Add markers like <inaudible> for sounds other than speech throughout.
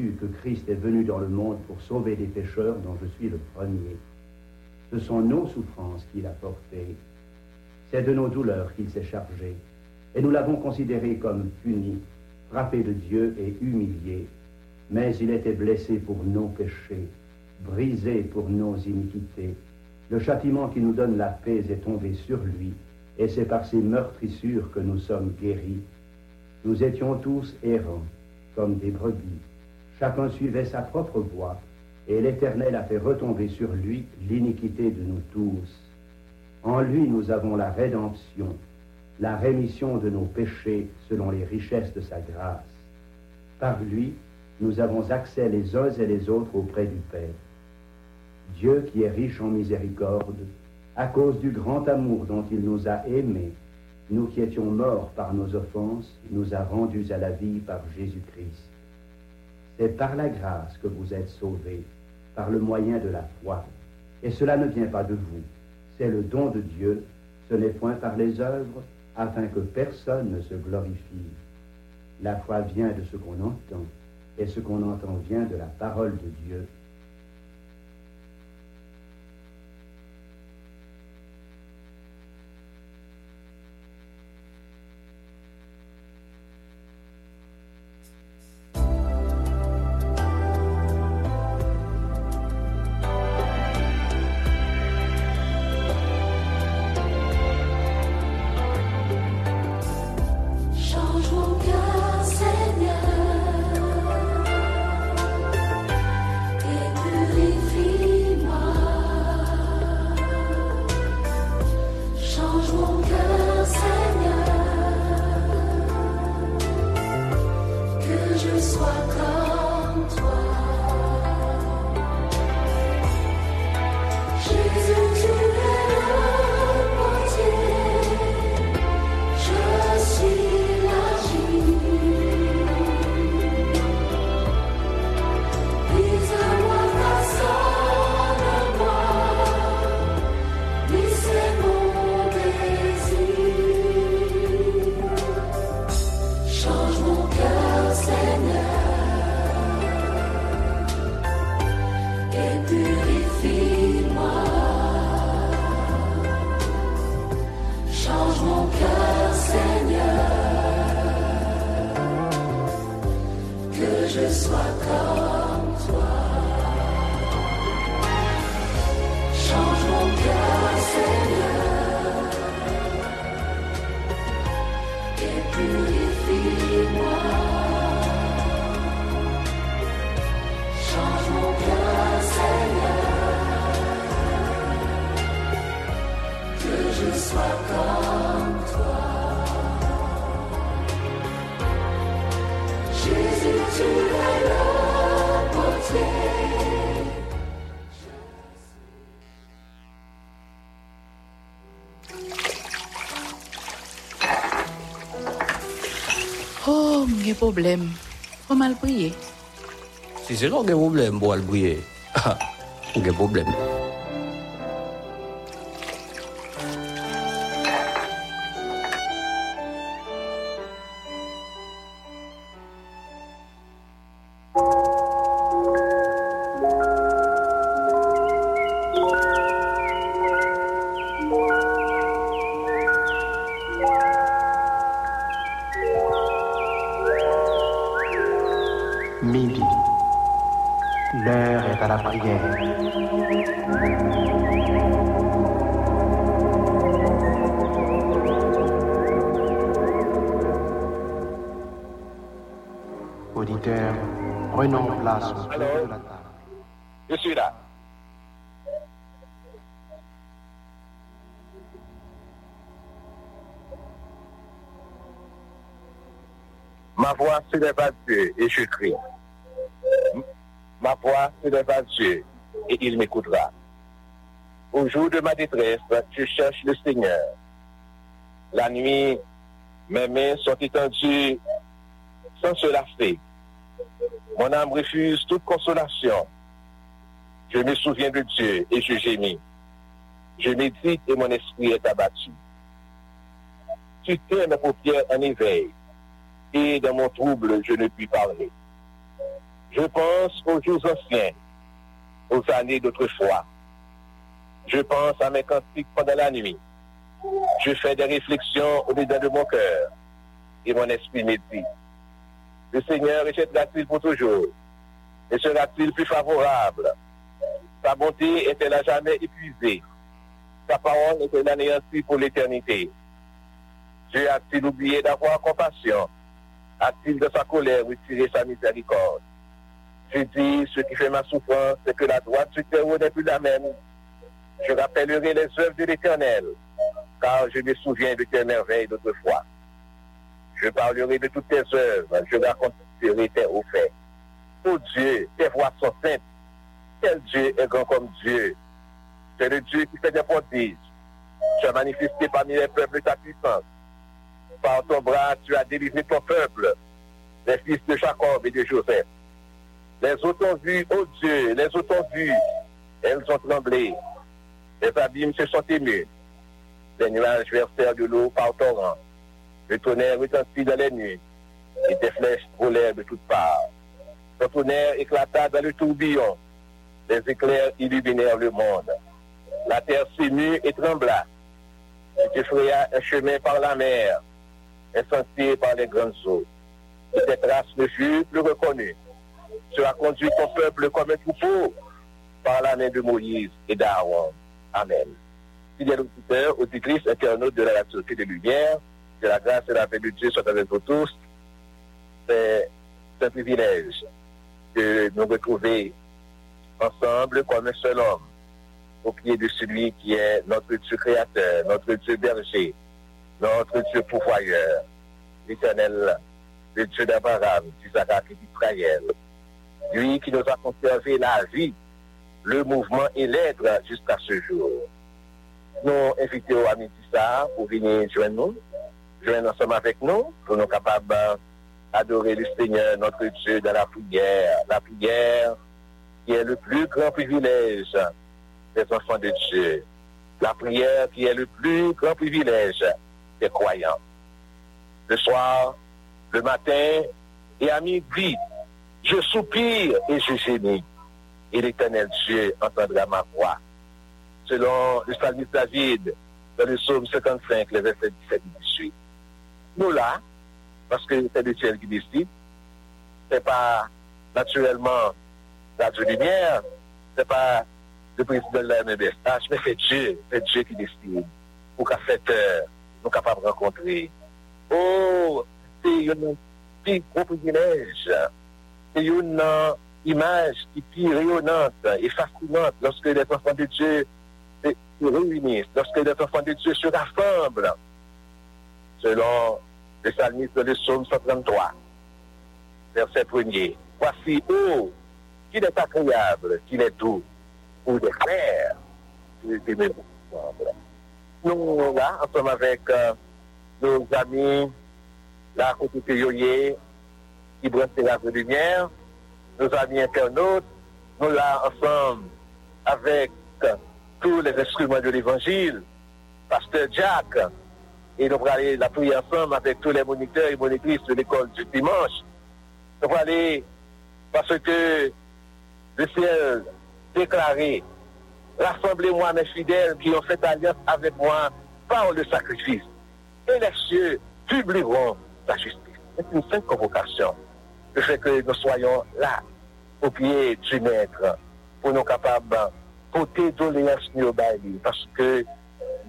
Que Christ est venu dans le monde pour sauver les pécheurs dont je suis le premier. Ce sont nos souffrances qu'il a portées. C'est de nos douleurs qu'il s'est chargé. Et nous l'avons considéré comme puni, frappé de Dieu et humilié. Mais il était blessé pour nos péchés, brisé pour nos iniquités. Le châtiment qui nous donne la paix est tombé sur lui, et c'est par ses meurtrissures que nous sommes guéris. Nous étions tous errants, comme des brebis. Chacun suivait sa propre voie, et l'Éternel a fait retomber sur lui l'iniquité de nous tous. En lui nous avons la rédemption, la rémission de nos péchés selon les richesses de sa grâce. Par lui, nous avons accès les uns et les autres auprès du Père. Dieu qui est riche en miséricorde, à cause du grand amour dont il nous a aimés, nous qui étions morts par nos offenses, nous a rendus à la vie par Jésus-Christ. C'est par la grâce que vous êtes sauvés, par le moyen de la foi. Et cela ne vient pas de vous, c'est le don de Dieu, ce n'est point par les œuvres, afin que personne ne se glorifie. La foi vient de ce qu'on entend, et ce qu'on entend vient de la parole de Dieu. Oh, mge problem. O mal priye. Si se lò gen problem bo al bouye, <laughs> gen problem. Prenons place autour de la table. Je suis là. Ma voix s'élève à Dieu et je crie. Ma voix s'élève à Dieu et il m'écoutera. Au jour de ma détresse, je cherche le Seigneur. La nuit, mes mains sont étendues sans se lasser. Mon âme refuse toute consolation. Je me souviens de Dieu et je gémis. Je médite et mon esprit est abattu. Tu tiens mes paupières en éveil et dans mon trouble, je ne puis parler. Je pense aux jours anciens, aux années d'autrefois. Je pense à mes cantiques pendant la nuit. Je fais des réflexions au dedans de mon cœur et mon esprit médite. Le Seigneur rejette-t-il pour toujours. Et sera-t-il plus favorable. Sa bonté est-elle à jamais épuisée. Sa parole est-elle anéantie pour l'éternité. Dieu a-t-il oublié d'avoir compassion? A-t-il de sa colère retiré sa miséricorde? Je dis, ce qui fait ma souffrance, c'est que la droite du terreau n'est plus la même. Je rappellerai les œuvres de l'éternel, car je me souviens de tes merveilles d'autrefois. Je parlerai de toutes tes œuvres, je raconterai tes hauts faits. Oh Dieu, tes voix sont saintes. Quel Dieu est grand comme Dieu? C'est le Dieu qui fait des prodiges. Tu as manifesté parmi les peuples ta puissance. Par ton bras, tu as délivré ton peuple, les fils de Jacob et de Joseph. Les autres ont vu, oh Dieu, les autres ont vu, elles ont tremblé. Les abîmes se sont émus. Les nuages versèrent de l'eau par torrent. Le tonnerre retentit dans les nuits et des flèches volèrent de toutes parts. Le tonnerre éclata dans le tourbillon. Les éclairs illuminèrent le monde. La terre s'émut et trembla. Tu effraya un chemin par la mer, un sentier par les grandes eaux. Et tes traces ne furent plus reconnues. Tu as conduit ton peuple comme un troupeau par la main de Moïse et d'Aaron. Amen. Fidèles auditeurs, auditrices, internautes de la Naturité de Lumière, que la grâce et la paix de Dieu soient avec vous tous. C'est un privilège de nous retrouver ensemble comme un seul homme au pied de celui qui est notre Dieu créateur, notre Dieu berger, notre Dieu pourvoyeur, l'éternel, le Dieu d'Abraham, d'Isaac et d'Israël. Lui qui nous a conservé la vie, le mouvement et l'être jusqu'à ce jour. Nous invitons à midi ça pour venir joindre nous joindre ensemble avec nous, pour nous capables d'adorer le Seigneur, notre Dieu, dans la prière. La prière qui est le plus grand privilège des enfants de Dieu. La prière qui est le plus grand privilège des croyants. Le soir, le matin et à midi, je soupire et je gémis. Et l'éternel Dieu entendra ma voix. Selon le psalmiste David, dans le psaume 55, les versets 17 et 18. nous là, parce que c'est le ciel qui décide, c'est pas naturellement Radio Lumière, c'est pas le président de la MBSH, mais c'est Dieu, c'est Dieu qui décide. Pour qu'à cette heure, nous capables de rencontrer. Oh, c'est un petit gros privilège. C'est une image qui est rayonnante et fascinante lorsque les enfants de Dieu se réunissent, lorsque les enfants de Dieu se rassemblent. selon le salmiste de Somme 133, verset 1er. Voici, oh, qu'il est agréable, qu'il est doux, pour les frères, les membres. Nous, là, ensemble avec euh, nos amis, la Côte Yoye, qui brasse la lumière, nos amis internautes, nous, là, ensemble avec euh, tous les instruments de l'Évangile, Pasteur Jacques, et nous allons aller la prier ensemble avec tous les moniteurs et monitrices de l'école du dimanche. Nous allons aller parce que le ciel déclaré, rassemblez-moi mes fidèles qui ont fait alliance avec moi par le sacrifice. Et les cieux publieront la justice. C'est une simple convocation. Le fait que nous soyons là, au pied du maître pour nous capables porter doléances. Parce que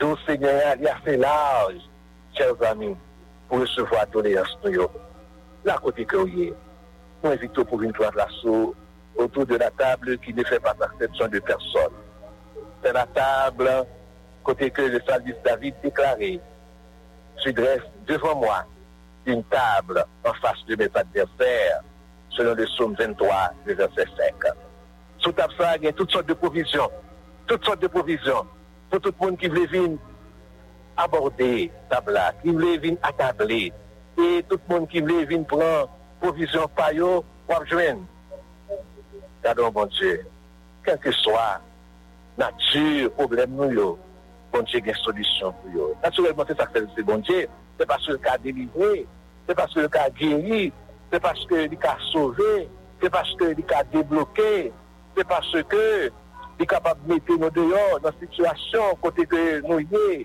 le Seigneur il a fait large, chers amis, pour recevoir doléances nous. Là, côté que vous nous invitons pour une fois de l'assaut autour de la table qui ne fait pas exception de personne. C'est la table côté que le service David déclaré. Je dresse devant moi une table en face de mes adversaires, selon le psaume 23, le verset 5. Sous table ça, il y a toutes sortes de provisions, toutes sortes de provisions pour tout le monde qui veut venir aborde tabla, ki vle vin atable, e tout moun ki vle vin pran provisyon payo wap jwen. Kadon bon Dje, kelke swa, natyur, problem nou yo, bon Dje gen solisyon pou yo. Naturelman se sakse de bon Dje, se paske l ka delivre, se paske l ka geri, se paske l ka sove, se paske l ka debloke, se paske l ka pap mette nou deyon nan situasyon kote ke nou ye,